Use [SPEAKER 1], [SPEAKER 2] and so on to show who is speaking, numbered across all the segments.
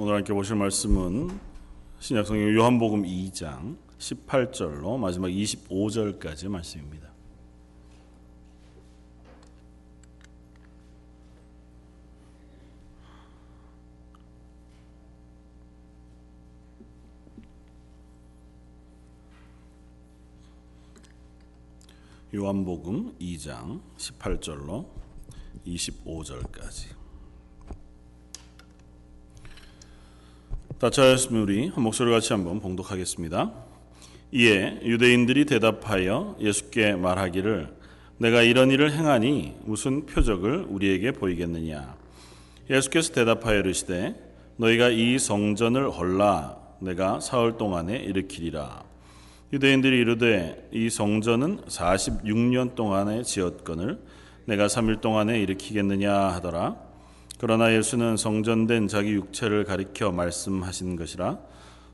[SPEAKER 1] 오늘 함께 보실 말씀은 신약성경 요한복음 2장 18절로 마지막 25절까지 말씀입니다. 요한복음 2장 18절로 25절까지 다 찾았으면 우리 한 목소리 같이 한번 봉독하겠습니다. 이에 유대인들이 대답하여 예수께 말하기를 내가 이런 일을 행하니 무슨 표적을 우리에게 보이겠느냐? 예수께서 대답하여 이르시되 너희가 이 성전을 헐라 내가 사흘 동안에 일으키리라. 유대인들이 이르되 이 성전은 46년 동안에 지었거늘 내가 3일 동안에 일으키겠느냐 하더라 그러나 예수는 성전된 자기 육체를 가리켜 말씀하신 것이라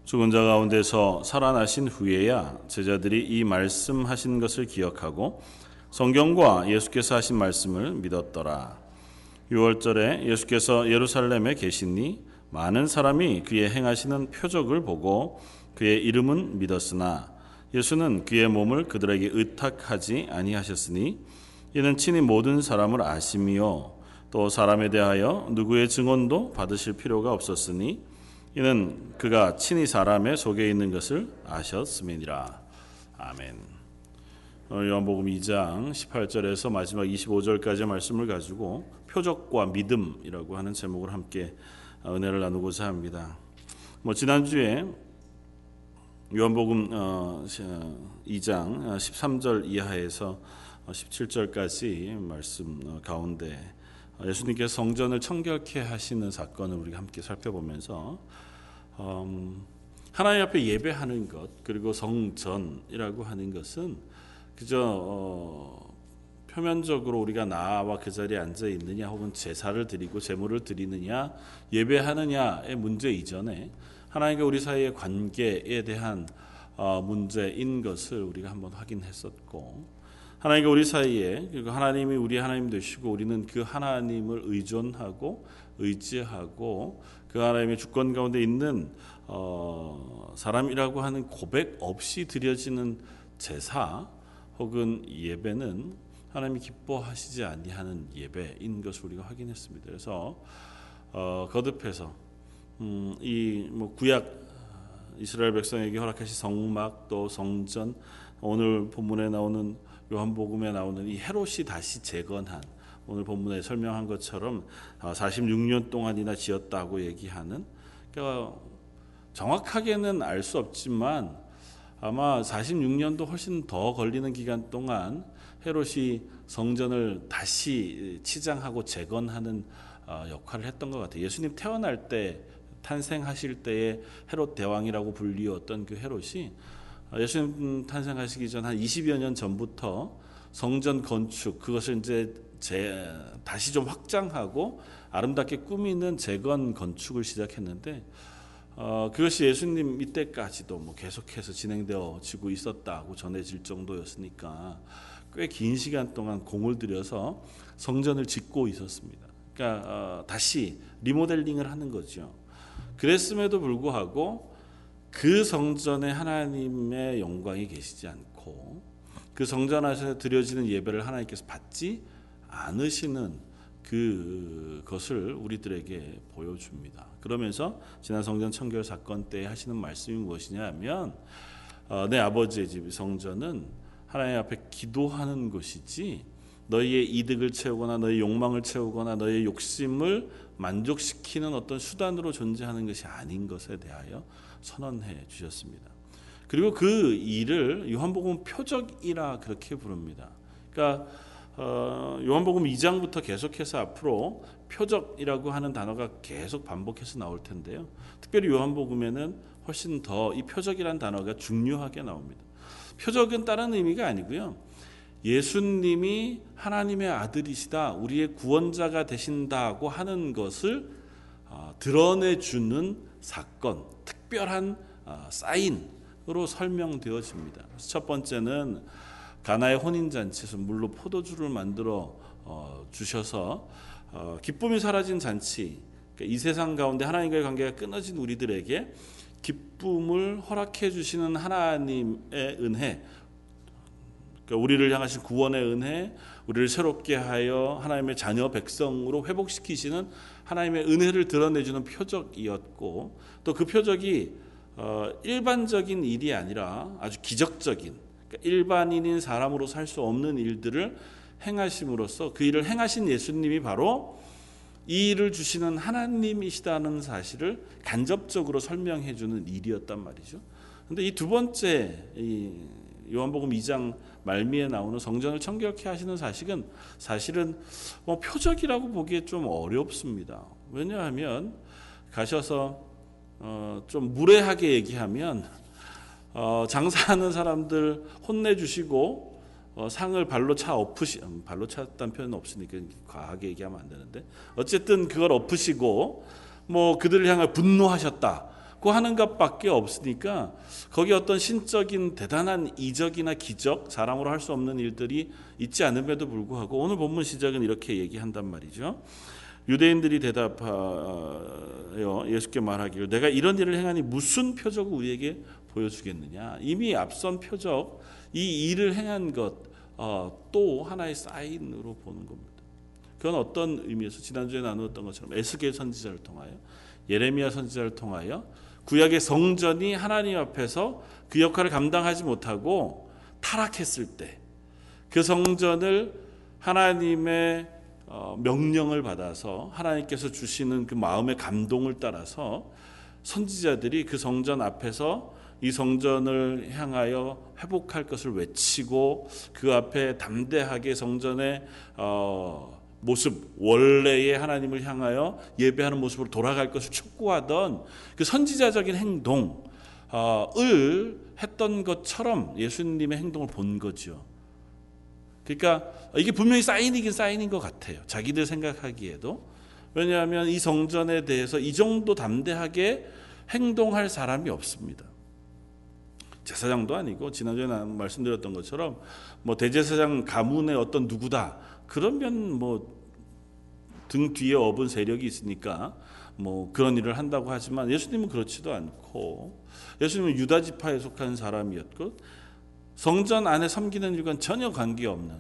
[SPEAKER 1] 죽은 자 가운데서 살아나신 후에야 제자들이 이 말씀하신 것을 기억하고 성경과 예수께서 하신 말씀을 믿었더라. 6월절에 예수께서 예루살렘에 계시니 많은 사람이 그의 행하시는 표적을 보고 그의 이름은 믿었으나 예수는 그의 몸을 그들에게 의탁하지 아니하셨으니 이는 친히 모든 사람을 아심이요 또 사람에 대하여 누구의 증언도 받으실 필요가 없었으니 이는 그가 친히 사람의 속에 있는 것을 아셨음이니라. 아멘. 요한복음 2장 18절에서 마지막 25절까지 말씀을 가지고 표적과 믿음이라고 하는 제목을 함께 은혜를 나누고자 합니다. 뭐 지난주에 요한복음 2장 13절 이하에서 17절까지 말씀 가운데 예수님께서 성전을 청결케 하시는 사건을 우리가 함께 살펴보면서 음, 하나님 앞에 예배하는 것 그리고 성전이라고 하는 것은 그저 어, 표면적으로 우리가 나와 그 자리에 앉아 있느냐 혹은 제사를 드리고 제물을 드리느냐 예배하느냐의 문제 이전에 하나님과 우리 사이의 관계에 대한 어, 문제인 것을 우리가 한번 확인했었고 하나님과 우리 사이에 그리고 하나님이 우리 하나님 되시고 우리는 그 하나님을 의존하고 의지하고 그 하나님의 주권 가운데 있는 어, 사람이라고 하는 고백 없이 드려지는 제사 혹은 예배는 하나님이 기뻐하시지 아니하는 예배인 것을 우리가 확인했습니다. 그래서 어, 거듭해서 음, 이뭐 구약 이스라엘 백성에게 허락하신 성막 또 성전 오늘 본문에 나오는 요한복음에 나오는 이 헤롯이 다시 재건한 오늘 본문에 설명한 것처럼 46년 아, 동안이나 지었다고 얘기하는 그러니까 정확하게는 알 수 없지만 아마 46년도 훨씬 더 걸리는 기간 동안 헤롯이 성전을 다시 치장하고 재건하는 아, 역할을 했던 것 같아요. 예수님 태어날 때 탄생하실 때의 헤롯 대왕이라고 불리웠던 그 헤롯이 어, 예수님 탄생하시기 전 한 20여 년 전부터 성전 건축 그것을 이제 재, 다시 좀 확장하고 아름답게 꾸미는 재건 건축을 시작했는데 어, 그것이 예수님 이때까지도 뭐 계속해서 진행되어지고 있었다고 전해질 정도였으니까 꽤 긴 시간 동안 공을 들여서 성전을 짓고 있었습니다. 그러니까 어, 다시 리모델링을 하는 거죠. 그랬음에도 불구하고 그 성전에 하나님의 영광이 계시지 않고 그 성전 안에서 드려지는 예배를 하나님께서 받지 않으시는 그 것을 우리들에게 보여줍니다. 그러면서 지난 성전 청결 사건 때 하시는 말씀이 무엇이냐 하면 어, 내 아버지의 집 성전은 하나님 앞에 기도하는 곳이지 너희의 이득을 채우거나 너희 욕망을 채우거나 너희 욕심을 만족시키는 어떤 수단으로 존재하는 것이 아닌 것에 대하여 선언해 주셨습니다. 그리고 그 일을 요한복음 표적이라 그렇게 부릅니다. 그러니까 어, 요한복음 2장부터 계속해서 앞으로 표적이라고 하는 단어가 계속 반복해서 나올 텐데요. 특별히 요한복음에는 훨씬 더 이 표적이라는 단어가 중요하게 나옵니다. 표적은 다른 의미가 아니고요. 예수님이 하나님의 아들이시다, 우리의 구원자가 되신다고 하는 것을 어, 드러내주는 사건, 특별한 어, 사인으로 설명되어집니다. 첫 번째는 가나의 혼인 잔치에서 물로 포도주를 만들어 어, 주셔서 기쁨이 사라진 잔치 그러니까 이 세상 가운데 하나님과의 관계가 끊어진 우리들에게 기쁨을 허락해 주시는 하나님의 은혜, 그러니까 우리를 향하신 구원의 은혜, 우리를 새롭게 하여 하나님의 자녀 백성으로 회복시키시는 하나님의 은혜를 드러내주는 표적이었고 또 그 표적이 어, 일반적인 일이 아니라 아주 기적적인 그러니까 일반인인 사람으로 살 수 없는 일들을 행하심으로써 그 일을 행하신 예수님이 바로 이 일을 주시는 하나님이시다는 사실을 간접적으로 설명해 주는 일이었단 말이죠. 근데 이 두 번째 이 요한복음 2장 말미에 나오는 성전을 청결케 하시는 사실은 사실은 뭐 표적이라고 보기에 좀 어렵습니다. 왜냐하면 가셔서 어, 좀 무례하게 얘기하면 어, 장사하는 사람들 혼내주시고 어, 상을 발로 차 엎으시 음, 발로 찼다는 표현은 없으니까 과하게 얘기하면 안 되는데 어쨌든 그걸 엎으시고 뭐 그들을 향해 분노하셨다. 고 하는 것밖에 없으니까 거기 어떤 신적인 대단한 이적이나 기적 사람으로 할 수 없는 일들이 있지 않음에도 불구하고 오늘 본문 시작은 이렇게 얘기한단 말이죠. 유대인들이 대답하여 예수께 말하기를 내가 이런 일을 행하니 무슨 표적을 우리에게 보여주겠느냐 이미 앞선 표적 이 일을 행한 것또 어, 하나의 사인으로 보는 겁니다. 그건 어떤 의미에서 지난주에 나누었던 것처럼 에스겔 선지자를 통하여 예레미야 선지자를 통하여 구약의 성전이 하나님 앞에서 그 역할을 감당하지 못하고 타락했을 때 그 성전을 하나님의 어, 명령을 받아서 하나님께서 주시는 그 마음의 감동을 따라서 선지자들이 그 성전 앞에서 이 성전을 향하여 회복할 것을 외치고 그 앞에 담대하게 성전의 어, 모습 원래의 하나님을 향하여 예배하는 모습으로 돌아갈 것을 촉구하던 그 선지자적인 행동을 했던 것처럼 예수님의 행동을 본 거죠. 그러니까 이게 분명히 사인이긴 사인인 것 같아요. 자기들 생각하기에도 왜냐하면 이 성전에 대해서 이 정도 담대하게 행동할 사람이 없습니다. 제사장도 아니고 지난주에 말씀드렸던 것처럼 뭐 대제사장 가문의 어떤 누구다 그러면 뭐 등 뒤에 업은 세력이 있으니까 뭐 그런 일을 한다고 하지만 예수님은 그렇지도 않고 예수님은 유다 지파에 속한 사람이었고 성전 안에 섬기는 일과는 전혀 관계없는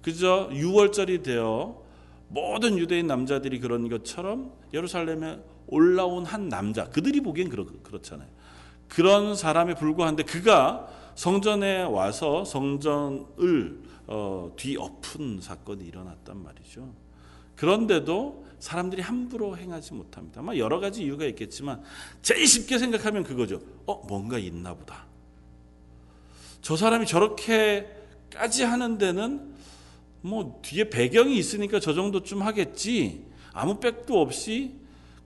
[SPEAKER 1] 그저 6월절이 되어 모든 유대인 남자들이 그런 것처럼 예루살렘에 올라온 한 남자 그들이 보기엔 그렇, 그렇잖아요. 그런 사람에 불과한데 그가 성전에 와서 성전을 어, 뒤엎은 사건이 일어났단 말이죠. 그런데도 사람들이 함부로 행하지 못합니다. 아마 여러 가지 이유가 있겠지만 제일 쉽게 생각하면 그거죠. 어, 뭔가 있나 보다. 저 사람이 저렇게까지 하는 데는 뭐 뒤에 배경이 있으니까 저 정도쯤 하겠지. 아무 백도 없이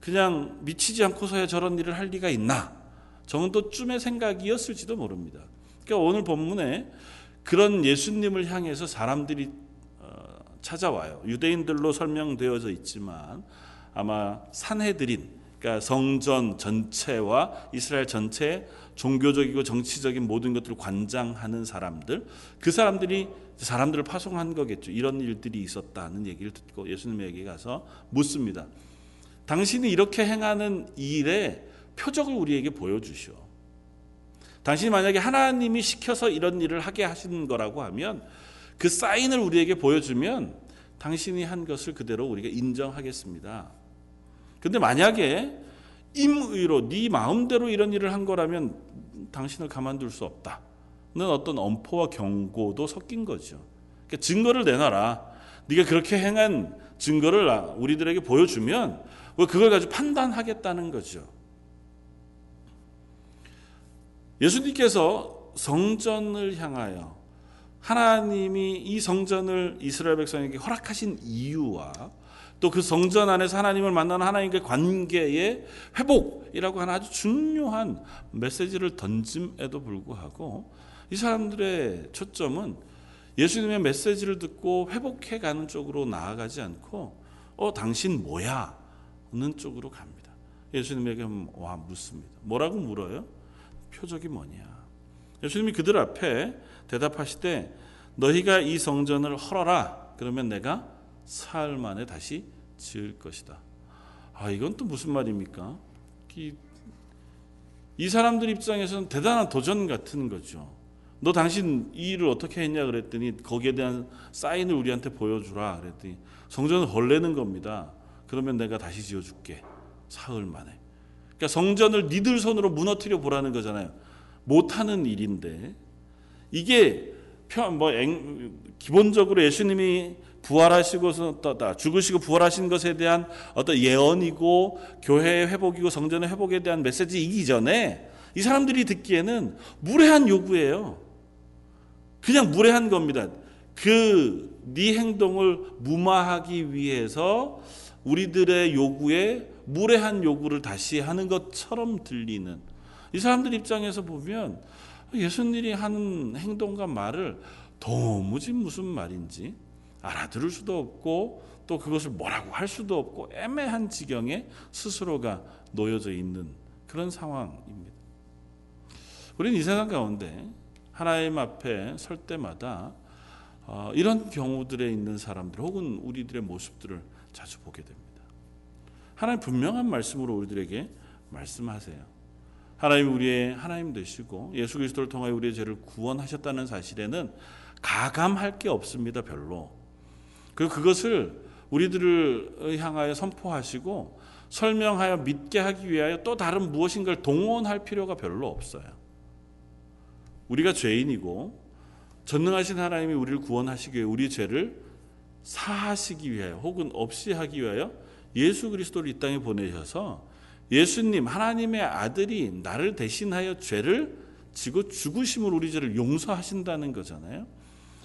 [SPEAKER 1] 그냥 미치지 않고서야 저런 일을 할 리가 있나. 정도쯤의 생각이었을지도 모릅니다. 그러니까 오늘 본문에 그런 예수님을 향해서 사람들이 어, 찾아와요. 유대인들로 설명되어져 있지만 아마 산해드린 그러니까 성전 전체와 이스라엘 전체 종교적이고 정치적인 모든 것들을 관장하는 사람들 그 사람들이 사람들을 파송한 거겠죠. 이런 일들이 있었다는 얘기를 듣고 예수님에게 가서 묻습니다. 당신이 이렇게 행하는 일의 표적을 우리에게 보여주시오. 당신이 만약에 하나님이 시켜서 이런 일을 하게 하신 거라고 하면 그 사인을 우리에게 보여주면 당신이 한 것을 그대로 우리가 인정하겠습니다. 근데 만약에 임의로 네 마음대로 이런 일을 한 거라면 당신을 가만둘 수 없다. 는 어떤 엄포와 경고도 섞인 거죠. 그러니까 증거를 내놔라. 네가 그렇게 행한 증거를 우리들에게 보여주면 그걸 가지고 판단하겠다는 거죠. 예수님께서 성전을 향하여 하나님이 이 성전을 이스라엘 백성에게 허락하신 이유와 또 그 성전 안에서 하나님을 만나는 하나님과의 관계의 회복이라고 하는 아주 중요한 메시지를 던짐에도 불구하고 이 사람들의 초점은 예수님의 메시지를 듣고 회복해 가는 쪽으로 나아가지 않고 어 당신 뭐야? 는 쪽으로 갑니다. 예수님에게 와 묻습니다. 뭐라고 물어요? 표적이 뭐냐? 예수님이 그들 앞에 대답하시되 너희가 이 성전을 헐어라. 그러면 내가 사흘 만에 다시 지을 것이다. 아 이건 또 무슨 말입니까? 이, 이 사람들 입장에서는 대단한 도전 같은 거죠. 너 당신 이 일을 어떻게 했냐 그랬더니 거기에 대한 사인을 우리한테 보여주라 그랬더니 성전을 벌내는 겁니다. 그러면 내가 다시 지어줄게 사흘 만에. 그러니까 성전을 니들 손으로 무너뜨려 보라는 거잖아요. 못하는 일인데 이게 뭐 기본적으로 예수님이 부활하시고서 죽으시고 부활하신 것에 대한 어떤 예언이고 교회의 회복이고 성전의 회복에 대한 메시지이기 전에 이 사람들이 듣기에는 무례한 요구예요. 그냥 무례한 겁니다. 그 네 행동을 무마하기 위해서 우리들의 요구에 무례한 요구를 다시 하는 것처럼 들리는 이 사람들 입장에서 보면 예수님이 하는 행동과 말을 도무지 무슨 말인지 알아들을 수도 없고 또 그것을 뭐라고 할 수도 없고 애매한 지경에 스스로가 놓여져 있는 그런 상황입니다. 우리는 이 세상 가운데 하나님 앞에 설 때마다 어, 이런 경우들에 있는 사람들 혹은 우리들의 모습들을 자주 보게 됩니다. 하나님 분명한 말씀으로 우리들에게 말씀하세요. 하나님 우리의 하나님 되시고 예수 그리스도를 통하여 우리의 죄를 구원하셨다는 사실에는 가감할 게 없습니다. 별로. 그리고 그것을 우리들을 향하여 선포하시고 설명하여 믿게 하기 위하여 또 다른 무엇인가를 동원할 필요가 별로 없어요. 우리가 죄인이고 전능하신 하나님이 우리를 구원하시기 위해 우리 죄를 사하시기 위하여 혹은 없이 하기 위하여 예수 그리스도를 이 땅에 보내셔서 예수님 하나님의 아들이 나를 대신하여 죄를 지고 죽으심으로 우리 죄를 용서하신다는 거잖아요.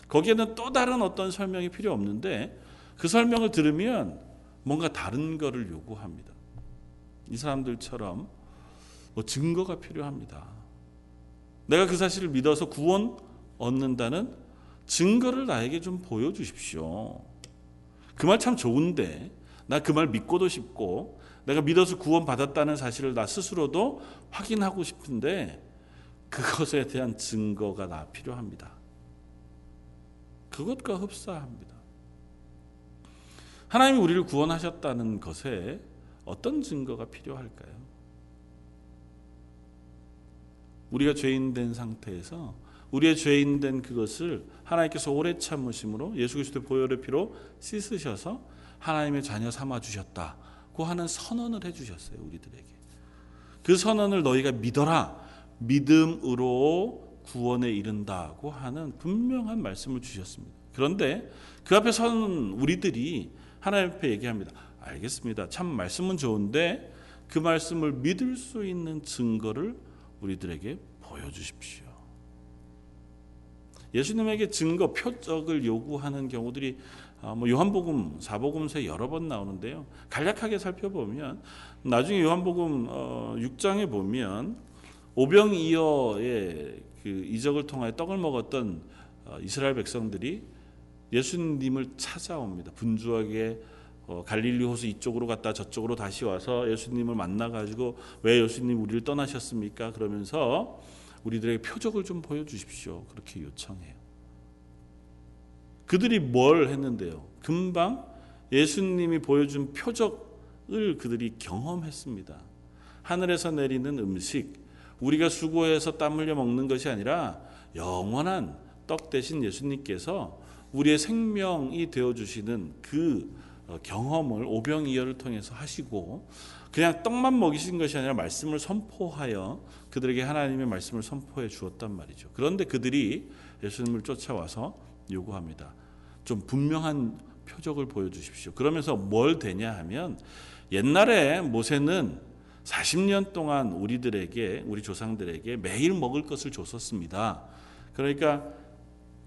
[SPEAKER 1] 거기에는 또 다른 어떤 설명이 필요 없는데 그 설명을 들으면 뭔가 다른 거를 요구합니다. 이 사람들처럼 뭐 증거가 필요합니다. 내가 그 사실을 믿어서 구원 얻는다는 증거를 나에게 좀 보여주십시오. 그 말 참 좋은데 나 그 말 믿고도 싶고 내가 믿어서 구원 받았다는 사실을 나 스스로도 확인하고 싶은데 그것에 대한 증거가 나 필요합니다. 그것과 흡사합니다. 하나님이 우리를 구원하셨다는 것에 어떤 증거가 필요할까요? 우리가 죄인 된 상태에서 우리의 죄인 된 그것을 하나님께서 오래 참으심으로 예수 그리스도의 보혈의 피로 씻으셔서 하나님의 자녀 삼아 주셨다. 고 하는 선언을 해 주셨어요 우리들에게. 그 선언을 너희가 믿어라 믿음으로 구원에 이른다고 하는 분명한 말씀을 주셨습니다. 그런데 그 앞에 선 우리들이 하나님 앞에 얘기합니다. 알겠습니다. 참 말씀은 좋은데 그 말씀을 믿을 수 있는 증거를 우리들에게 보여주십시오. 예수님에게 증거, 표적을 요구하는 경우들이 아, 뭐 요한복음 사복음서에 여러 번 나오는데요. 간략하게 살펴보면 나중에 요한복음 6장에 어, 보면 오병이어의 그 이적을 통하여 떡을 먹었던 어, 이스라엘 백성들이 예수님을 찾아옵니다. 분주하게 어, 갈릴리 호수 이쪽으로 갔다 저쪽으로 다시 와서 예수님을 만나 가지고 왜 예수님 우리를 떠나셨습니까? 그러면서 우리들에게 표적을 좀 보여주십시오. 그렇게 요청해요. 그들이 뭘 했는데요? 금방 예수님이 보여준 표적을 그들이 경험했습니다. 하늘에서 내리는 음식, 우리가 수고해서 땀 흘려 먹는 것이 아니라 영원한 떡 대신 예수님께서 우리의 생명이 되어 주시는 그 어, 경험을 오병이어를 통해서 하시고 그냥 떡만 먹이신 것이 아니라 말씀을 선포하여 그들에게 하나님의 말씀을 선포해 주었단 말이죠. 그런데 그들이 예수님을 쫓아와서 요구합니다. 좀 분명한 표적을 보여주십시오. 그러면서 뭘 되냐 하면 옛날에 모세는 40년 동안 우리들에게 우리 조상들에게 매일 먹을 것을 줬었습니다. 그러니까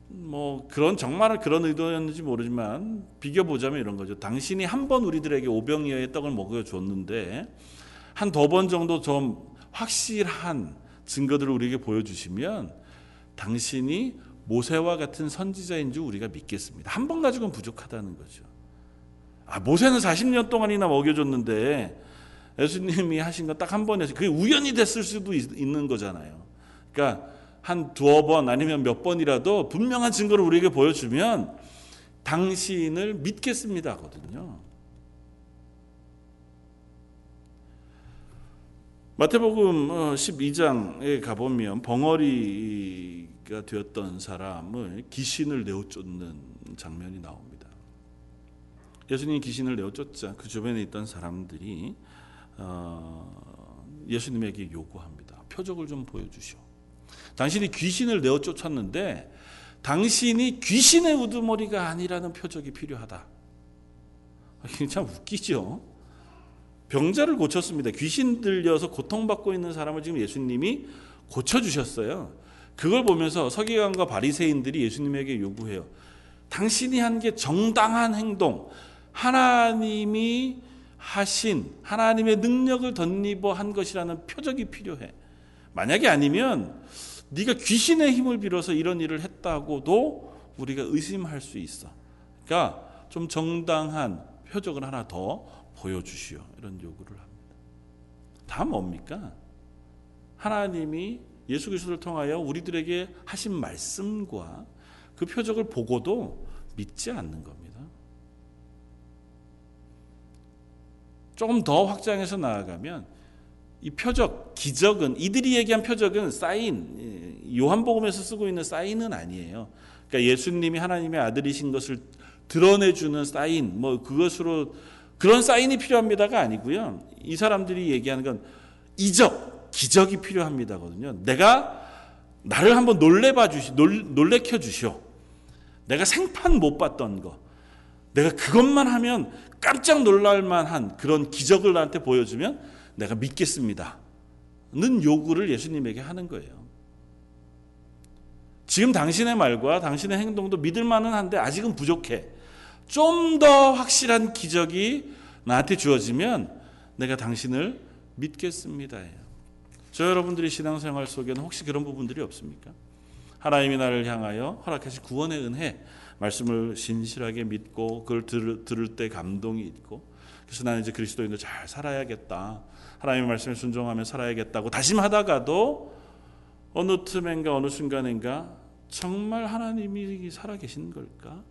[SPEAKER 1] 뭐 그런 정말 그런 의도였는지 모르지만 비교 보자면 이런 거죠. 당신이 한 번 우리들에게 오병이어의 떡을 먹여 줬는데 한더번 정도 좀 확실한 증거들을 우리에게 보여주시면 당신이 모세와 같은 선지자인 줄 우리가 믿겠습니다. 한 번 가지고는 부족하다는 거죠. 아, 모세는 40년 동안이나 먹여줬는데 예수님이 하신 거딱한 번에 그게 우연히 됐을 수도 있, 는 거잖아요. 그러니까 한 두어 번 아니면 몇 번이라도 분명한 증거를 우리에게 보여주면 당신을 믿겠습니다 하거든요. 마태복음 12장에 가보면 벙어리가 되었던 사람을 귀신을 내어쫓는 장면이 나옵니다. 예수님이 귀신을 내어쫓자 그 주변에 있던 사람들이 어, 예수님에게 요구합니다. 표적을 좀 보여주시오. 당신이 귀신을 내어쫓았는데 당신이 귀신의 우두머리가 아니라는 표적이 필요하다. 참 웃기죠. 병자를 고쳤습니다. 귀신 들려서 고통받고 있는 사람을 지금 예수님이 고쳐주셨어요. 그걸 보면서 서기관과 바리새인들이 예수님에게 요구해요. 당신이 한 게 정당한 행동, 하나님이 하신 하나님의 능력을 덧입어 한 것이라는 표적이 필요해. 만약에 아니면 네가 귀신의 힘을 빌어서 이런 일을 했다고도 우리가 의심할 수 있어. 그러니까 좀 정당한 표적을 하나 더 보여주시오. 이런 요구를 합니다. 다 뭡니까? 하나님이 예수 그리스도를 통하여 우리들에게 하신 말씀과 그 표적을 보고도 믿지 않는 겁니다. 조금 더 확장해서 나아가면 이 표적, 기적은 이들이 얘기한 표적은 사인, 요한복음에서 쓰고 있는 사인은 아니에요. 그러니까 예수님이 하나님의 아들이신 것을 드러내주는 사인, 뭐 그것으로 그런 사인이 필요합니다가 아니고요. 이 사람들이 얘기하는 건 이적, 기적이 필요합니다거든요. 내가 나를 한번 놀래봐 주시, 놀래켜 주시오. 내가 생판 못 봤던 거, 내가 그것만 하면 깜짝 놀랄 만한 그런 기적을 나한테 보여주면 내가 믿겠습니다. 는 요구를 예수님에게 하는 거예요. 지금 당신의 말과 당신의 행동도 믿을 만은 한데 아직은 부족해. 좀 더 확실한 기적이 나한테 주어지면 내가 당신을 믿겠습니다. 저 여러분들이 신앙생활 속에는 혹시 그런 부분들이 없습니까? 하나님이 나를 향하여 허락하신 구원의 은혜, 말씀을 신실하게 믿고 그걸 들을, 들을 때 감동이 있고 그래서 나는 이제 그리스도인도 잘 살아야겠다. 하나님의 말씀에 순종하며 살아야겠다고 다짐하다가도 어느 틈엔가 어느 순간인가 정말 하나님이 살아계신 걸까?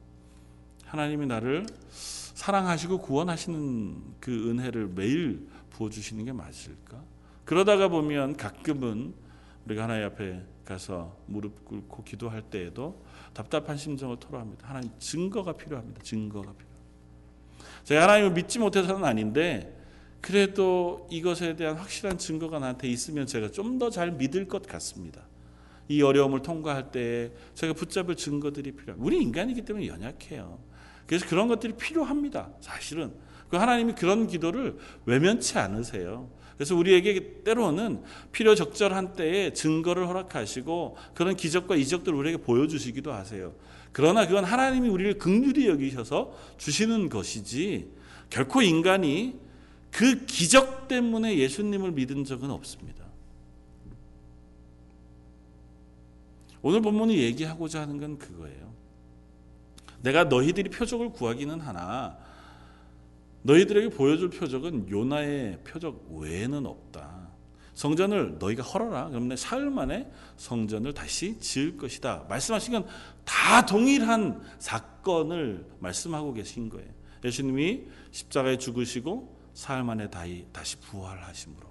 [SPEAKER 1] 하나님이 나를 사랑하시고 구원하시는 그 은혜를 매일 부어주시는 게 맞을까? 그러다가 보면 가끔은 우리가 하나님 앞에 가서 무릎 꿇고 기도할 때에도 답답한 심정을 토로합니다. 하나님 증거가 필요합니다. 증거가 필요. 제가 하나님을 믿지 못해서는 아닌데 그래도 이것에 대한 확실한 증거가 나한테 있으면 제가 좀 더 잘 믿을 것 같습니다. 이 어려움을 통과할 때 제가 붙잡을 증거들이 필요합니다. 우리 인간이기 때문에 연약해요. 그래서 그런 것들이 필요합니다. 사실은. 그 하나님이 그런 기도를 외면치 않으세요. 그래서 우리에게 때로는 필요 적절한 때에 증거를 허락하시고 그런 기적과 이적들을 우리에게 보여주시기도 하세요. 그러나 그건 하나님이 우리를 극률히 여기셔서 주시는 것이지 결코 인간이 그 기적 때문에 예수님을 믿은 적은 없습니다. 오늘 본문이 얘기하고자 하는 건 그거예요. 내가 너희들이 표적을 구하기는 하나 너희들에게 보여줄 표적은 요나의 표적 외에는 없다. 성전을 너희가 헐어라. 그러면 내 사흘 만에 성전을 다시 지을 것이다. 말씀하신 건 다 동일한 사건을 말씀하고 계신 거예요. 예수님이 십자가에 죽으시고 사흘 만에 다시 부활하심으로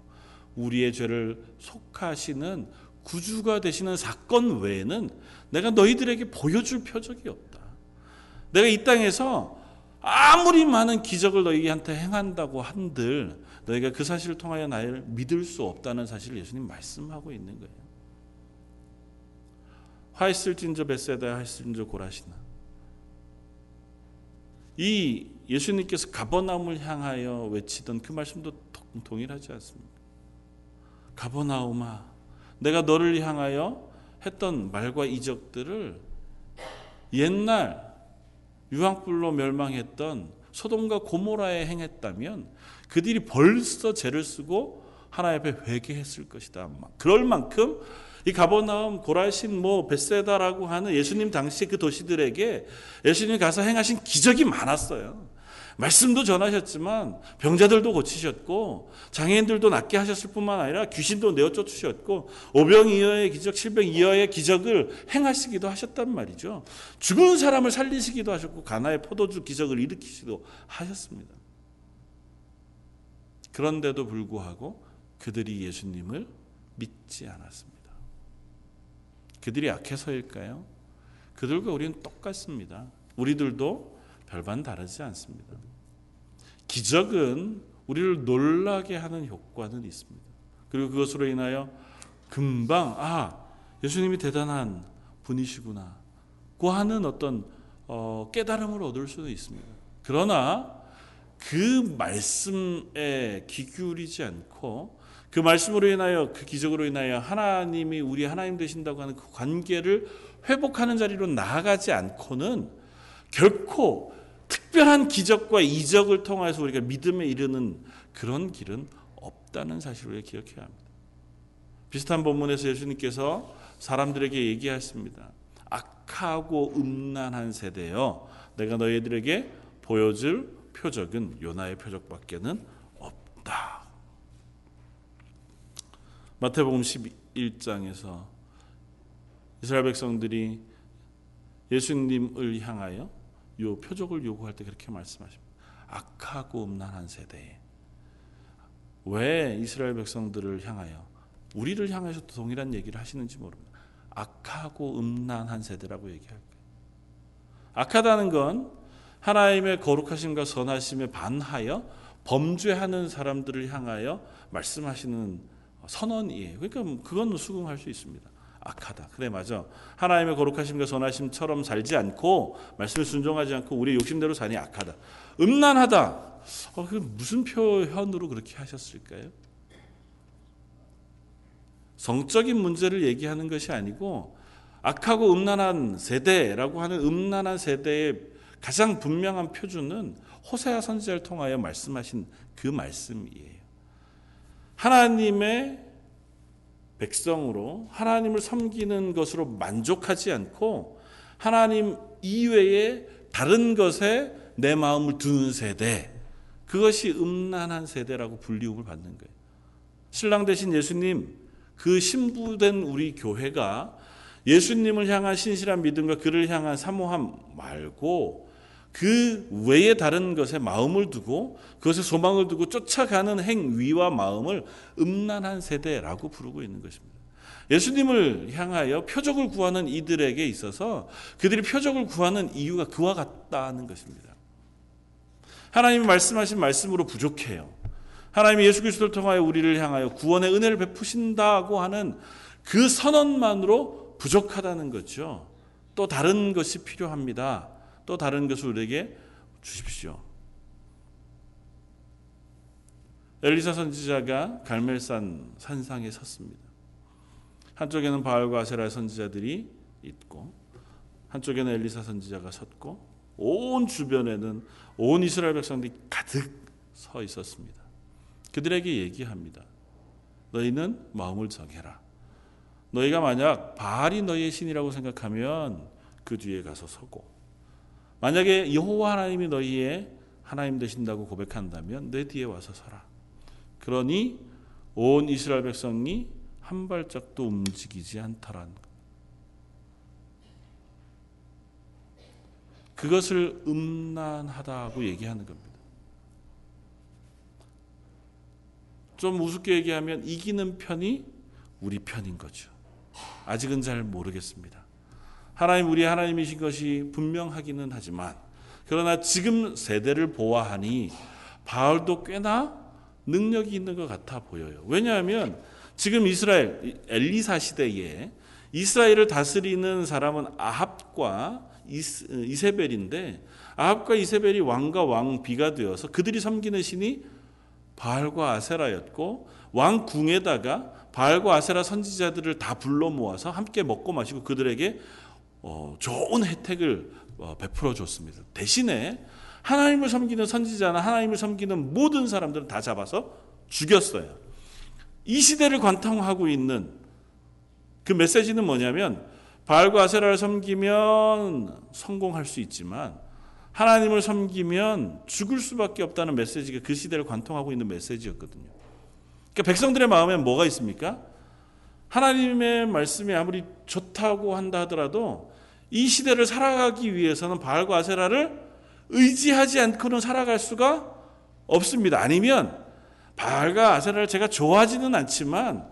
[SPEAKER 1] 우리의 죄를 속하시는 구주가 되시는 사건 외에는 내가 너희들에게 보여줄 표적이 없다. 내가 이 땅에서 아무리 많은 기적을 너희한테 행한다고 한들 너희가 그 사실을 통하여 나를 믿을 수 없다는 사실을 예수님 말씀하고 있는 거예요. 화 있을진저 베세다 화 있을진저 고라시나 이 예수님께서 가버나움을 향하여 외치던 그 말씀도 동일하지 않습니까? 가버나움아 내가 너를 향하여 했던 말과 이적들을 옛날 유황불로 멸망했던 소돔과 고모라에 행했다면 그들이 벌써 죄를 쓰고 하나님 앞에 회개했을 것이다. 그럴 만큼 이 가버나움, 고라신, 뭐 베세다라고 하는 예수님 당시 그 도시들에게 예수님 가서 행하신 기적이 많았어요. 말씀도 전하셨지만 병자들도 고치셨고 장애인들도 낫게 하셨을 뿐만 아니라 귀신도 내어 쫓으셨고 오병이어의 기적, 칠병이어의 기적을 행하시기도 하셨단 말이죠. 죽은 사람을 살리시기도 하셨고 가나의 포도주 기적을 일으키기도 하셨습니다. 그런데도 불구하고 그들이 예수님을 믿지 않았습니다. 그들이 약해서일까요? 그들과 우리는 똑같습니다. 우리들도 별반 다르지 않습니다. 기적은 우리를 놀라게 하는 효과는 있습니다. 그리고 그것으로 인하여 금방 아 예수님이 대단한 분이시구나 고 하는 어떤 어, 깨달음을 얻을 수도 있습니다. 그러나 그 말씀에 귀 기울이지 않고 그 말씀으로 인하여 그 기적으로 인하여 하나님이 우리 하나님 되신다고 하는 그 관계를 회복하는 자리로 나아가지 않고는 결코 특별한 기적과 이적을 통해서 우리가 믿음에 이르는 그런 길은 없다는 사실을 기억해야 합니다. 비슷한 본문에서 예수님께서 사람들에게 얘기하십니다. 악하고 음란한 세대여 내가 너희들에게 보여줄 표적은 요나의 표적밖에는 없다. 마태복음 11장에서 이스라엘 백성들이 예수님을 향하여 요 표적을 요구할 때 그렇게 말씀하십니다. 악하고 음란한 세대에 왜 이스라엘 백성들을 향하여 우리를 향해서도 동일한 얘기를 하시는지 모릅니다. 악하고 음란한 세대라고 얘기할 거예요. 악하다는 건 하나님의 거룩하심과 선하심에 반하여 범죄하는 사람들을 향하여 말씀하시는 선언이에요. 그러니까 그건 수긍할 수 있습니다. 악하다. 그래 맞아. 하나님의 거룩하심과 선하심처럼 살지 않고 말씀을 순종하지 않고 우리 욕심대로 사니 악하다. 음란하다. 어, 그 무슨 표현으로 그렇게 하셨을까요? 성적인 문제를 얘기하는 것이 아니고 악하고 음란한 세대라고 하는 음란한 세대의 가장 분명한 표준은 호세아 선지자를 통하여 말씀하신 그 말씀이에요. 하나님의 백성으로 하나님을 섬기는 것으로 만족하지 않고 하나님 이외에 다른 것에 내 마음을 두는 세대 그것이 음란한 세대라고 불리움을 받는 거예요. 신랑 되신 예수님 그 신부된 우리 교회가 예수님을 향한 신실한 믿음과 그를 향한 사모함 말고 그 외에 다른 것에 마음을 두고 그것에 소망을 두고 쫓아가는 행위와 마음을 음란한 세대라고 부르고 있는 것입니다. 예수님을 향하여 표적을 구하는 이들에게 있어서 그들이 표적을 구하는 이유가 그와 같다는 것입니다. 하나님이 말씀하신 말씀으로 부족해요. 하나님이 예수 그리스도를 통하여 우리를 향하여 구원의 은혜를 베푸신다고 하는 그 선언만으로 부족하다는 거죠. 또 다른 것이 필요합니다. 또 다른 것을 우리에게 주십시오. 엘리사 선지자가 갈멜산 산상에 섰습니다. 한쪽에는 바알과 아세라 선지자들이 있고 한쪽에는 엘리사 선지자가 섰고 온 주변에는 온 이스라엘 백성들이 가득 서 있었습니다. 그들에게 얘기합니다. 너희는 마음을 정해라. 너희가 만약 바알이 너희의 신이라고 생각하면 그 뒤에 가서 서고 만약에 여호와 하나님이 너희의 하나님 되신다고 고백한다면 내 뒤에 와서 서라. 그러니 온 이스라엘 백성이 한 발짝도 움직이지 않더란 그것을 음란하다고 얘기하는 겁니다. 좀 우습게 얘기하면 이기는 편이 우리 편인 거죠. 아직은 잘 모르겠습니다. 하나님 우리 하나님이신 것이 분명하기는 하지만 그러나 지금 세대를 보아하니 바울도 꽤나 능력이 있는 것 같아 보여요. 왜냐하면 지금 이스라엘 엘리사 시대에 이스라엘을 다스리는 사람은 아합과 이세벨인데 아합과 이세벨이 왕과 왕비가 되어서 그들이 섬기는 신이 바알과 아세라였고 왕 궁에다가 바알과 아세라 선지자들을 다 불러 모아서 함께 먹고 마시고 그들에게 어, 좋은 혜택을 어, 베풀어 줬습니다. 대신에 하나님을 섬기는 선지자나 하나님을 섬기는 모든 사람들은 다 잡아서 죽였어요. 이 시대를 관통하고 있는 그 메시지는 뭐냐면 바알과 아세라를 섬기면 성공할 수 있지만 하나님을 섬기면 죽을 수밖에 없다는 메시지가 그 시대를 관통하고 있는 메시지였거든요. 그러니까 백성들의 마음에 뭐가 있습니까? 하나님의 말씀이 아무리 좋다고 한다 하더라도 이 시대를 살아가기 위해서는 바알과 아세라를 의지하지 않고는 살아갈 수가 없습니다. 아니면 바알과 아세라를 제가 좋아하지는 않지만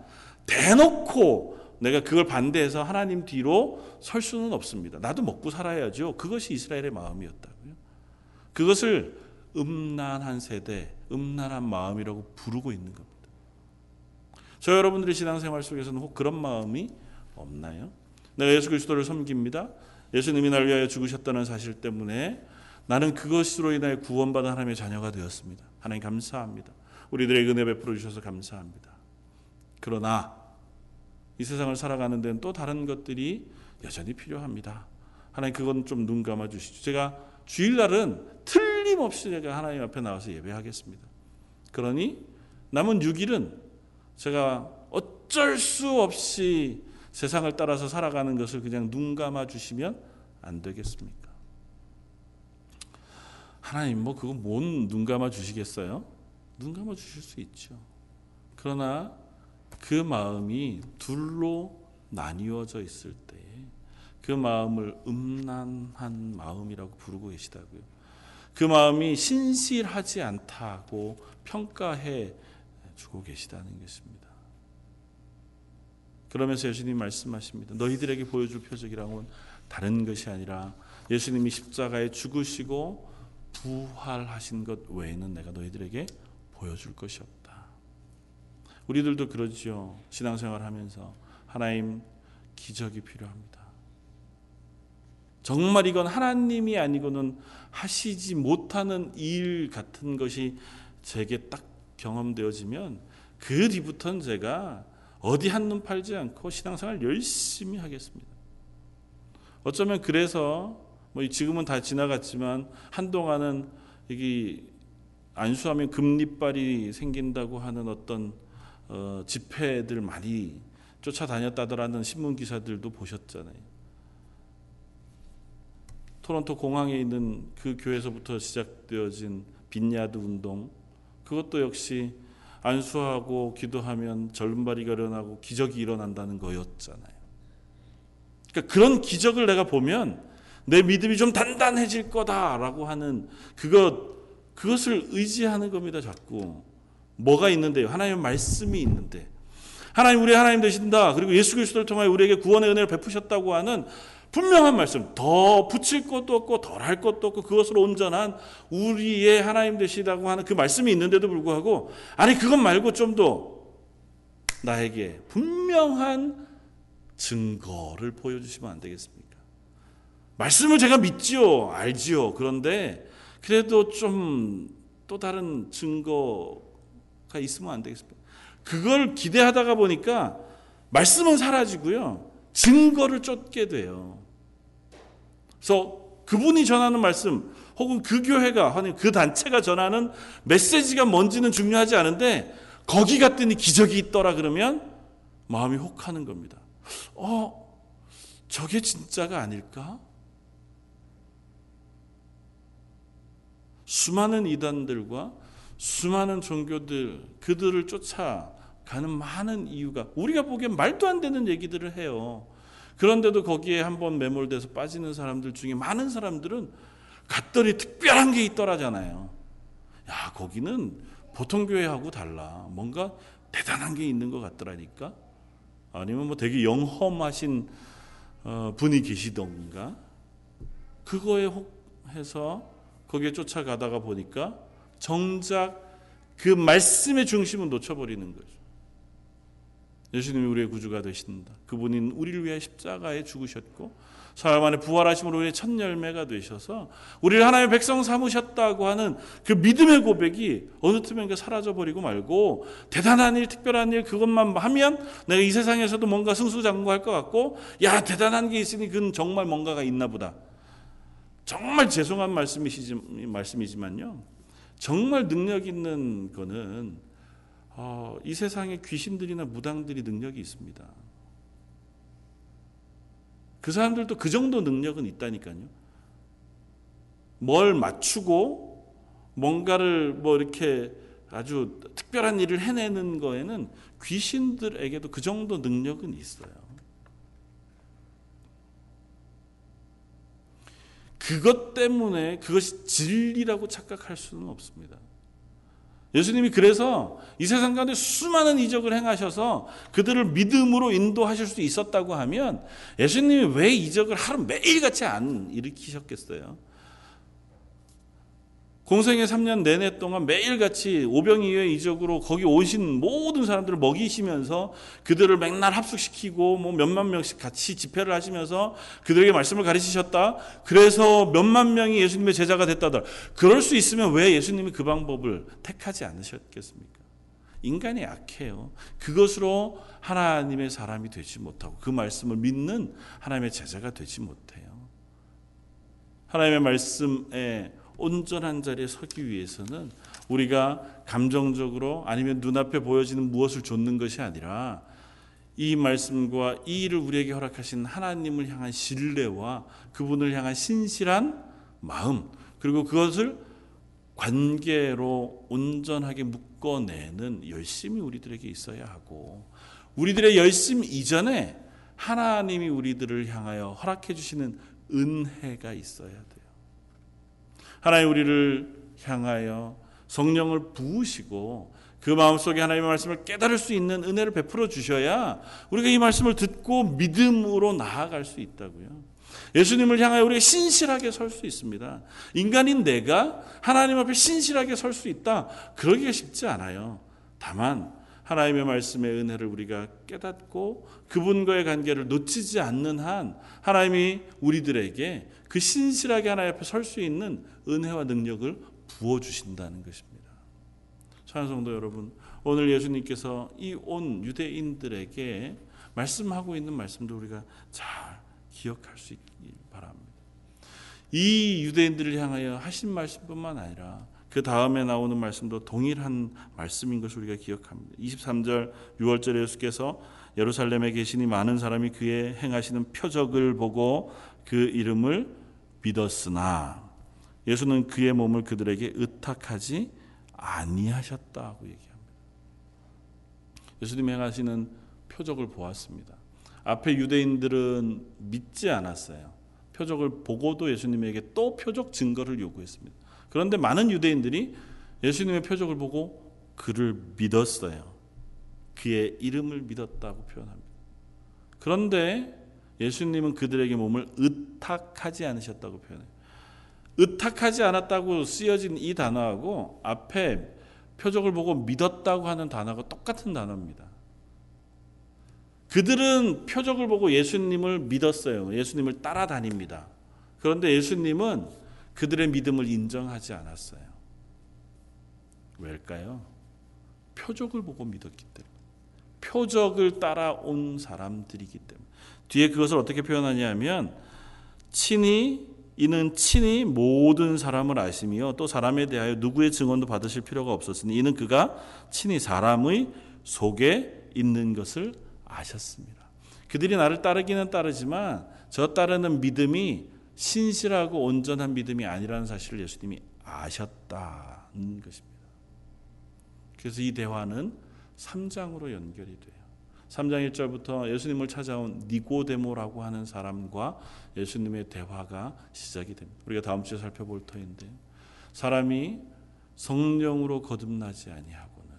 [SPEAKER 1] 대놓고 내가 그걸 반대해서 하나님 뒤로 설 수는 없습니다. 나도 먹고 살아야죠. 그것이 이스라엘의 마음이었다고요. 그것을 음란한 세대, 음란한 마음이라고 부르고 있는 겁니다. 저 여러분들의 신앙생활 속에서는 혹 그런 마음이 없나요? 내가 예수 그리스도를 섬깁니다. 예수님이 날 위하여 죽으셨다는 사실 때문에 나는 그것으로 인하여 구원받은 하나님의 자녀가 되었습니다. 하나님 감사합니다. 우리들의 은혜 베풀어 주셔서 감사합니다. 그러나 이 세상을 살아가는 데는 또 다른 것들이 여전히 필요합니다. 하나님 그건 좀 눈 감아 주시죠. 제가 주일날은 틀림없이 제가 하나님 앞에 나와서 예배하겠습니다. 그러니 남은 6일은 제가 어쩔 수 없이 세상을 따라서 살아가는 것을 그냥 눈 감아 주시면 안 되겠습니까? 하나님 뭐 그거 뭔 눈 감아 주시겠어요? 눈 감아 주실 수 있죠. 그러나 그 마음이 둘로 나뉘어져 있을 때 그 마음을 음란한 마음이라고 부르고 계시다고요. 그 마음이 신실하지 않다고 평가해 주고 계시다는 것입니다. 그러면서 예수님 말씀하십니다. 너희들에게 보여줄 표적이랑은 다른 것이 아니라 예수님이 십자가에 죽으시고 부활하신 것 외에는 내가 너희들에게 보여줄 것이 없다. 우리들도 그러지요. 신앙생활 하면서 하나님 기적이 필요합니다. 정말 이건 하나님이 아니고는 하시지 못하는 일 같은 것이 제게 딱 경험되어지면 그 뒤부터는 제가 어디 한눈 팔지 않고 신앙생활 열심히 하겠습니다. 어쩌면 그래서 뭐 지금은 다 지나갔지만 한동안은 이게 안수하면 금리빨이 생긴다고 하는 어떤 어, 집회들 많이 쫓아다녔다더라는 신문 기사들도 보셨잖아요. 토론토 공항에 있는 그 교회에서부터 시작되어진 빈야드 운동 그것도 역시 안수하고 기도하면 젊은발이가 일어나고 기적이 일어난다는 거였잖아요. 그러니까 그런 기적을 내가 보면 내 믿음이 좀 단단해질 거다라고 하는 그것 그것을 의지하는 겁니다. 자꾸 뭐가 있는데요? 하나님의 말씀이 있는데 하나님 우리 하나님 되신다. 그리고 예수 그리스도를 통하여 우리에게 구원의 은혜를 베푸셨다고 하는 분명한 말씀, 더 붙일 것도 없고 덜 할 것도 없고 그것으로 온전한 우리의 하나님 되시다고 하는 그 말씀이 있는데도 불구하고 아니 그것 말고 좀 더 나에게 분명한 증거를 보여주시면 안 되겠습니까? 말씀을 제가 믿지요, 알지요. 그런데 그래도 좀 또 다른 증거가 있으면 안 되겠습니까? 그걸 기대하다가 보니까 말씀은 사라지고요. 증거를 쫓게 돼요. 그래서 그분이 전하는 말씀 혹은 그 교회가 아니 그 단체가 전하는 메시지가 뭔지는 중요하지 않은데 거기 갔더니 기적이 있더라 그러면 마음이 혹하는 겁니다. 어, 저게 진짜가 아닐까? 수많은 이단들과 수많은 종교들 그들을 쫓아가는 많은 이유가 우리가 보기엔 말도 안 되는 얘기들을 해요. 그런데도 거기에 한번 매몰돼서 빠지는 사람들 중에 많은 사람들은 갔더니 특별한 게 있더라잖아요. 야, 거기는 보통 교회하고 달라. 뭔가 대단한 게 있는 것 같더라니까. 아니면 뭐 되게 영험하신 어, 분이 계시던가. 그거에 혹해서 거기에 쫓아가다가 보니까 정작 그 말씀의 중심은 놓쳐버리는 거죠. 예수님이 우리의 구주가 되신다. 그분이 우리를 위해 십자가에 죽으셨고 사흘 만에 부활하심으로 우리의 첫 열매가 되셔서 우리를 하나님의 백성 삼으셨다고 하는 그 믿음의 고백이 어느 틈에 사라져 버리고 말고 대단한 일, 특별한 일 그것만 하면 내가 이 세상에서도 뭔가 승수장구할 것 같고 야 대단한 게 있으니 그건 정말 뭔가가 있나 보다. 정말 죄송한 말씀이시지, 말씀이지만요. 정말 능력 있는 거는 어, 이 세상에 귀신들이나 무당들이 능력이 있습니다. 그 사람들도 그 정도 능력은 있다니까요. 뭘 맞추고 뭔가를 뭐 이렇게 아주 특별한 일을 해내는 거에는 귀신들에게도 그 정도 능력은 있어요. 그것 때문에 그것이 진리라고 착각할 수는 없습니다. 예수님이 그래서 이 세상 가운데 수많은 이적을 행하셔서 그들을 믿음으로 인도하실 수 있었다고 하면 예수님이 왜 이적을 하루 매일같이 안 일으키셨겠어요? 공생의 3년 내내 동안 매일같이 오병이어의 이적으로 거기 오신 모든 사람들을 먹이시면서 그들을 맨날 합숙시키고 뭐 몇만 명씩 같이 집회를 하시면서 그들에게 말씀을 가르치셨다. 그래서 몇만 명이 예수님의 제자가 됐다더라. 그럴 수 있으면 왜 예수님이 그 방법을 택하지 않으셨겠습니까? 인간이 약해요. 그것으로 하나님의 사람이 되지 못하고 그 말씀을 믿는 하나님의 제자가 되지 못해요. 하나님의 말씀에 온전한 자리에 서기 위해서는 우리가 감정적으로 아니면 눈앞에 보여지는 무엇을 좇는 것이 아니라 이 말씀과 이 일을 우리에게 허락하신 하나님을 향한 신뢰와 그분을 향한 신실한 마음 그리고 그것을 관계로 온전하게 묶어내는 열심이 우리들에게 있어야 하고 우리들의 열심 이전에 하나님이 우리들을 향하여 허락해 주시는 은혜가 있어야 돼요. 하나님 우리를 향하여 성령을 부으시고 그 마음속에 하나님의 말씀을 깨달을 수 있는 은혜를 베풀어 주셔야 우리가 이 말씀을 듣고 믿음으로 나아갈 수 있다고요. 예수님을 향하여 우리가 신실하게 설 수 있습니다. 인간인 내가 하나님 앞에 신실하게 설 수 있다. 그러기가 쉽지 않아요. 다만 하나님의 말씀의 은혜를 우리가 깨닫고 그분과의 관계를 놓치지 않는 한 하나님이 우리들에게 그 신실하게 하나님 앞에 설 수 있는 은혜와 능력을 부어 주신다는 것입니다. 찬성도 여러분, 오늘 예수님께서 이 온 유대인들에게 말씀하고 있는 말씀도 우리가 잘 기억할 수 있기 바랍니다. 이 유대인들을 향하여 하신 말씀뿐만 아니라 그 다음에 나오는 말씀도 동일한 말씀인 것을 우리가 기억합니다. 23절 6월절에 예수께서 예루살렘에 계시니 많은 사람이 그의 행하시는 표적을 보고 그 이름을 믿었으나 예수는 그의 몸을 그들에게 의탁하지 아니하셨다고 얘기합니다. 예수님이 행하시는 표적을 보았습니다. 앞에 유대인들은 믿지 않았어요. 표적을 보고도 예수님에게 또 표적 증거를 요구했습니다. 그런데 많은 유대인들이 예수님의 표적을 보고 그를 믿었어요. 그의 이름을 믿었다고 표현합니다. 그런데 예수님은 그들에게 몸을 의탁하지 않으셨다고 표현해요. 의탁하지 않았다고 쓰여진 이 단어하고 앞에 표적을 보고 믿었다고 하는 단어가 똑같은 단어입니다. 그들은 표적을 보고 예수님을 믿었어요. 예수님을 따라다닙니다. 그런데 예수님은 그들의 믿음을 인정하지 않았어요. 왜일까요? 표적을 보고 믿었기 때문에. 표적을 따라온 사람들이기 때문에. 뒤에 그것을 어떻게 표현하냐면 친히 이는 친히 모든 사람을 아시며 또 사람에 대하여 누구의 증언도 받으실 필요가 없었으니 이는 그가 친히 사람의 속에 있는 것을 아셨습니다. 그들이 나를 따르기는 따르지만 저 따르는 믿음이 신실하고 온전한 믿음이 아니라는 사실을 예수님이 아셨다는 것입니다. 그래서 이 대화는 3장으로 연결이 돼요. 3장 1절부터 예수님을 찾아온 니고데모라고 하는 사람과 예수님의 대화가 시작이 됩니다. 우리가 다음 주에 살펴볼 터인데 사람이 성령으로 거듭나지 아니하고는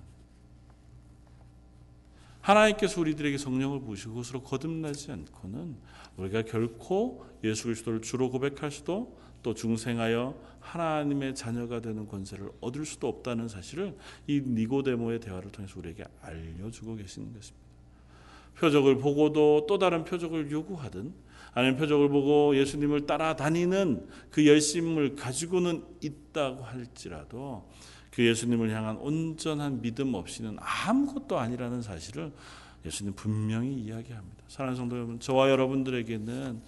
[SPEAKER 1] 하나님께서 우리들에게 성령을 부으시고 그것으로 거듭나지 않고는 우리가 결코 예수 그리스도를 주로 고백할 수도 또 중생하여 하나님의 자녀가 되는 권세를 얻을 수도 없다는 사실을 이 니고데모의 대화를 통해서 우리에게 알려주고 계시는 것입니다. 표적을 보고도 또 다른 표적을 요구하든 아니면 표적을 보고 예수님을 따라다니는 그 열심을 가지고는 있다고 할지라도 그 예수님을 향한 온전한 믿음 없이는 아무것도 아니라는 사실을 예수님 분명히 이야기합니다. 사랑하는 성도 여러분, 저와 여러분들에게는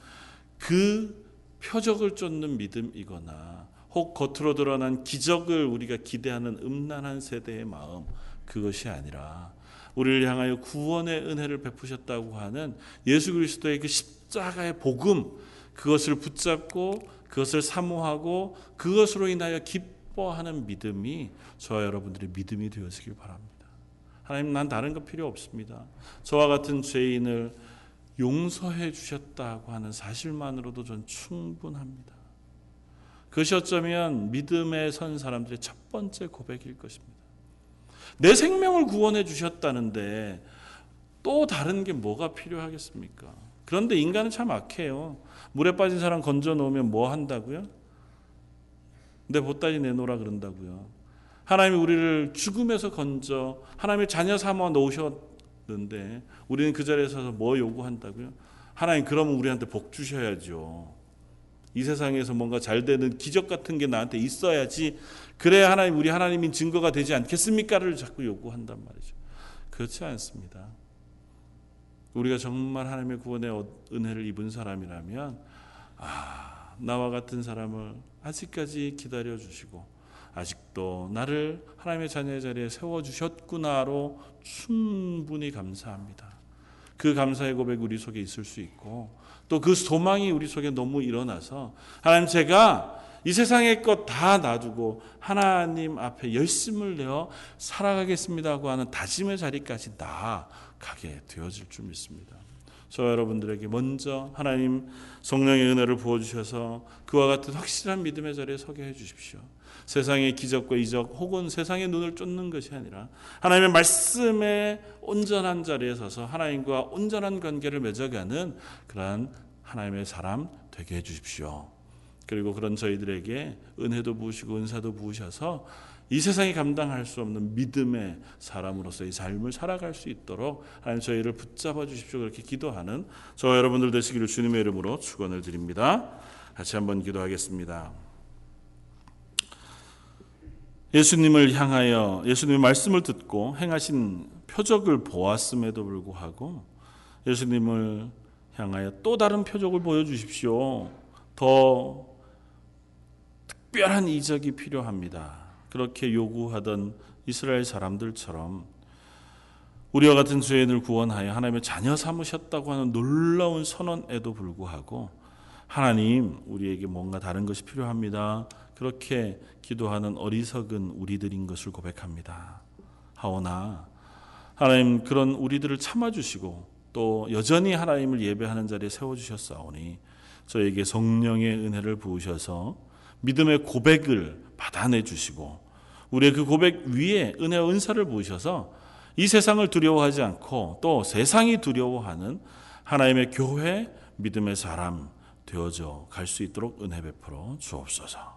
[SPEAKER 1] 그 표적을 쫓는 믿음이거나 혹 겉으로 드러난 기적을 우리가 기대하는 음란한 세대의 마음 그것이 아니라 우리를 향하여 구원의 은혜를 베푸셨다고 하는 예수 그리스도의 그 십자가의 복음 그것을 붙잡고 그것을 사모하고 그것으로 인하여 기뻐하는 믿음이 저와 여러분들의 믿음이 되어지길 바랍니다. 하나님 난 다른 거 필요 없습니다. 저와 같은 죄인을 용서해 주셨다고 하는 사실만으로도 전 충분합니다. 그것이 어쩌면 믿음에 선 사람들의 첫 번째 고백일 것입니다. 내 생명을 구원해 주셨다는데 또 다른 게 뭐가 필요하겠습니까? 그런데 인간은 참 악해요. 물에 빠진 사람 건져 놓으면 뭐 한다고요? 내 보따리 내놓으라 그런다고요. 하나님이 우리를 죽음에서 건져 하나님의 자녀 삼아 놓으셨는데 우리는 그 자리에 서서 뭐 요구한다고요? 하나님 그러면 우리한테 복 주셔야죠. 이 세상에서 뭔가 잘 되는 기적 같은 게 나한테 있어야지 그래야 하나님 우리 하나님인 증거가 되지 않겠습니까를 자꾸 요구한단 말이죠. 그렇지 않습니다. 우리가 정말 하나님의 구원의 은혜를 입은 사람이라면 아 나와 같은 사람을 아직까지 기다려 주시고 아직도 나를 하나님의 자녀의 자리에 세워 주셨구나로 충분히 감사합니다. 그 감사의 고백 우리 속에 있을 수 있고 또 그 소망이 우리 속에 너무 일어나서 하나님 제가 이 세상의 것 다 놔두고 하나님 앞에 열심을 내어 살아가겠습니다 하고 하는 다짐의 자리까지 나아가게 되어질 줄 믿습니다. 저 여러분들에게 먼저 하나님 성령의 은혜를 부어주셔서 그와 같은 확실한 믿음의 자리에 서게 해주십시오. 세상의 기적과 이적 혹은 세상의 눈을 쫓는 것이 아니라 하나님의 말씀에 온전한 자리에 서서 하나님과 온전한 관계를 맺어가는 그러한 하나님의 사람 되게 해주십시오. 그리고 그런 저희들에게 은혜도 부으시고 은사도 부으셔서 이 세상이 감당할 수 없는 믿음의 사람으로서의 삶을 살아갈 수 있도록 하나님 저희를 붙잡아 주십시오. 그렇게 기도하는 저 여러분들 되시기를 주님의 이름으로 축원을 드립니다. 같이 한번 기도하겠습니다. 예수님을 향하여 예수님의 말씀을 듣고 행하신 표적을 보았음에도 불구하고 예수님을 향하여 또 다른 표적을 보여주십시오. 더 특별한 이적이 필요합니다. 그렇게 요구하던 이스라엘 사람들처럼 우리와 같은 죄인을 구원하여 하나님의 자녀 삼으셨다고 하는 놀라운 선언에도 불구하고 하나님 우리에게 뭔가 다른 것이 필요합니다. 그렇게 기도하는 어리석은 우리들인 것을 고백합니다. 하오나 하나님 그런 우리들을 참아 주시고 또 여전히 하나님을 예배하는 자리에 세워 주셨사오니 저에게 성령의 은혜를 부으셔서 믿음의 고백을 받아내 주시고 우리의 그 고백 위에 은혜와 은사를 부으셔서 이 세상을 두려워하지 않고 또 세상이 두려워하는 하나님의 교회 믿음의 사람 되어져 갈 수 있도록 은혜 베풀어 주옵소서.